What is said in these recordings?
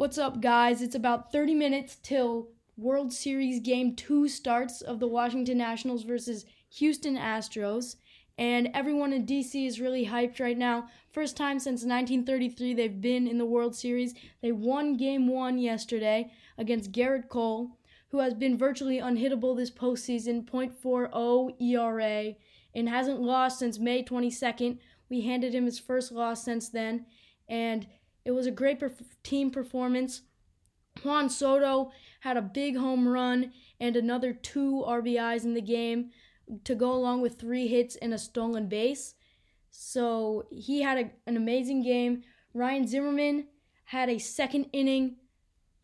What's up, guys? It's about 30 minutes till World Series Game 2 starts of the Washington Nationals versus Houston Astros. And everyone in DC is really hyped right now. First time since 1933 they've been in the World Series. They won Game 1 yesterday against Gerrit Cole, who has been virtually unhittable this postseason, .40 ERA, and hasn't lost since May 22nd. We handed him his first loss since then. And it was a great perf- team performance. Juan Soto had a big home run and another two RBIs in the game to go along with three hits and a stolen base. So he had a, an amazing game. Ryan Zimmerman had a second inning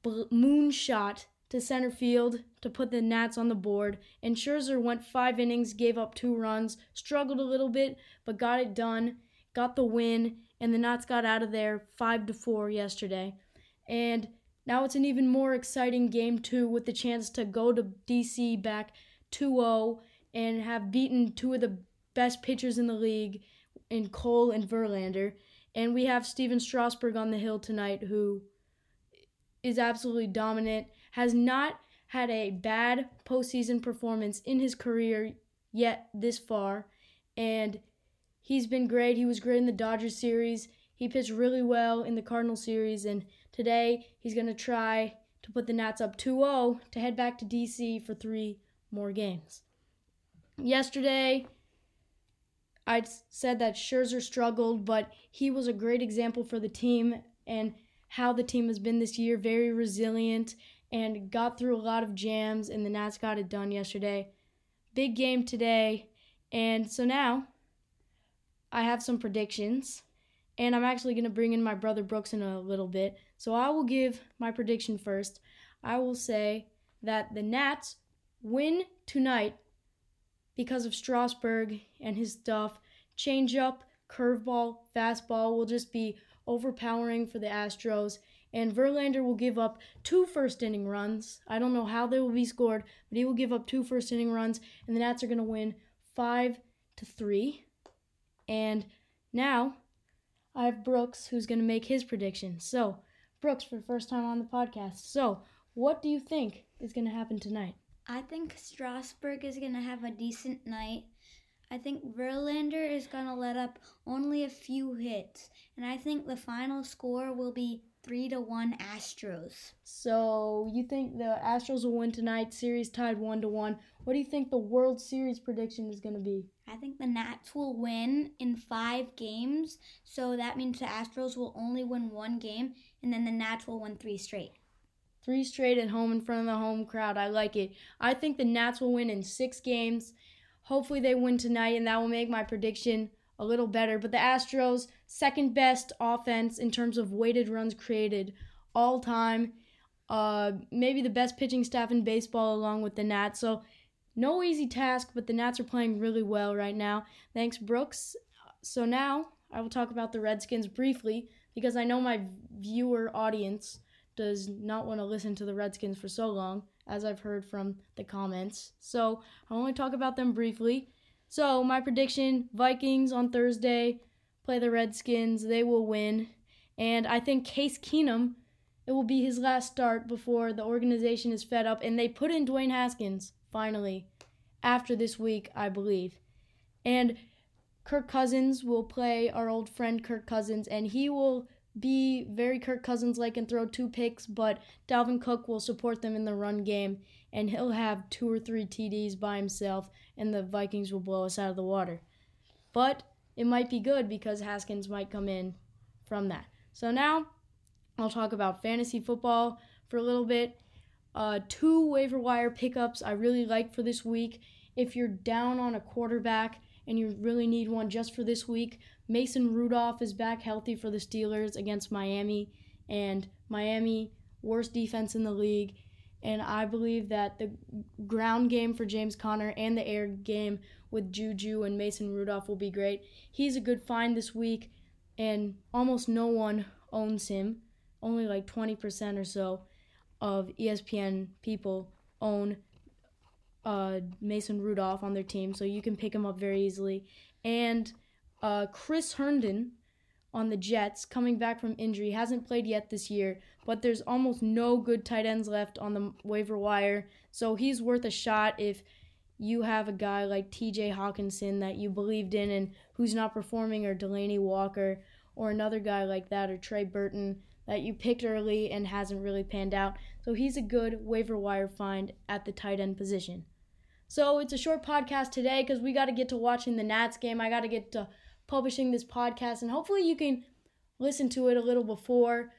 moonshot to center field to put the Nats on the board. And Scherzer went five innings, gave up two runs, struggled a little bit, but got it done, got the win, and the Nats got out of there 5 to 4 yesterday. And now it's an even more exciting game too with the chance to go to DC back 2-0 and have beaten two of the best pitchers in the league in Cole and Verlander. And we have Stephen Strasburg on the hill tonight who is absolutely dominant, has not had a bad postseason performance in his career yet this far, and he's been great. He was great in the Dodgers series. He pitched really well in the Cardinal series, and today he's going to try to put the Nats up 2 0 to head back to DC for three more games. Yesterday, I said that Scherzer struggled, but he was a great example for the team and how the team has been this year very resilient and got through a lot of jams, and the Nats got it done yesterday. Big game today, and so now I have some predictions, and I'm actually going to bring in my brother Brooks in a little bit. So I will give my prediction first. I will say that the Nats win tonight because of Strasburg and his stuff. Changeup, curveball, fastball will just be overpowering for the Astros. And Verlander will give up two first inning runs. I don't know how they will be scored, but he will give up two first inning runs, and the Nats are going to win five to three. And now I have Brooks who's going to make his prediction. So, Brooks, for the first time on the podcast. So, what do you think is going to happen tonight? I think Strasburg is going to have a decent night. I think Verlander is going to let up only a few hits. And I think the final score will be 3 to 1 Astros. So, you think the Astros will win tonight, series tied 1 to 1. What do you think the World Series prediction is going to be? I think the Nats will win in 5 games. So, that means the Astros will only win one game and then the Nats will win 3 straight. Three straight at home in front of the home crowd. I like it. I think the Nats will win in 6 games. Hopefully they win tonight and that will make my prediction a little better. But the Astros, second best offense in terms of weighted runs created all time. Uh, maybe the best pitching staff in baseball along with the Nats. So no easy task, but the Nats are playing really well right now. Thanks, Brooks. So now I will talk about the Redskins briefly because I know my viewer audience does not want to listen to the Redskins for so long, as I've heard from the comments. So I'll only talk about them briefly. So, my prediction Vikings on Thursday play the Redskins. They will win. And I think Case Keenum, it will be his last start before the organization is fed up. And they put in Dwayne Haskins, finally, after this week, I believe. And Kirk Cousins will play our old friend Kirk Cousins, and he will be very Kirk Cousins like and throw two picks, but Dalvin Cook will support them in the run game and he'll have two or three TDs by himself and the Vikings will blow us out of the water. But it might be good because Haskins might come in from that. So now I'll talk about fantasy football for a little bit. Uh, two waiver wire pickups I really like for this week. If you're down on a quarterback and you really need one just for this week, Mason Rudolph is back healthy for the Steelers against Miami, and Miami, worst defense in the league. And I believe that the ground game for James Conner and the air game with Juju and Mason Rudolph will be great. He's a good find this week, and almost no one owns him. Only like 20% or so of ESPN people own uh, Mason Rudolph on their team, so you can pick him up very easily. And uh, Chris Herndon on the Jets, coming back from injury. Hasn't played yet this year, but there's almost no good tight ends left on the waiver wire. So he's worth a shot if you have a guy like TJ Hockenson that you believed in and who's not performing, or Delanie Walker, or another guy like that, or Trey Burton that you picked early and hasn't really panned out. So he's a good waiver wire find at the tight end position. So it's a short podcast today because we got to get to watching the Nats game. I got to get to publishing this podcast, and hopefully you can listen to it a little before,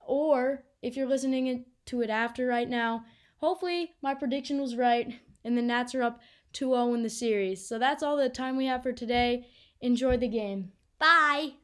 or if you're listening to it after right now, hopefully my prediction was right and the Nats are up 2 0 in the series. So that's all the time we have for today. Enjoy the game. Bye.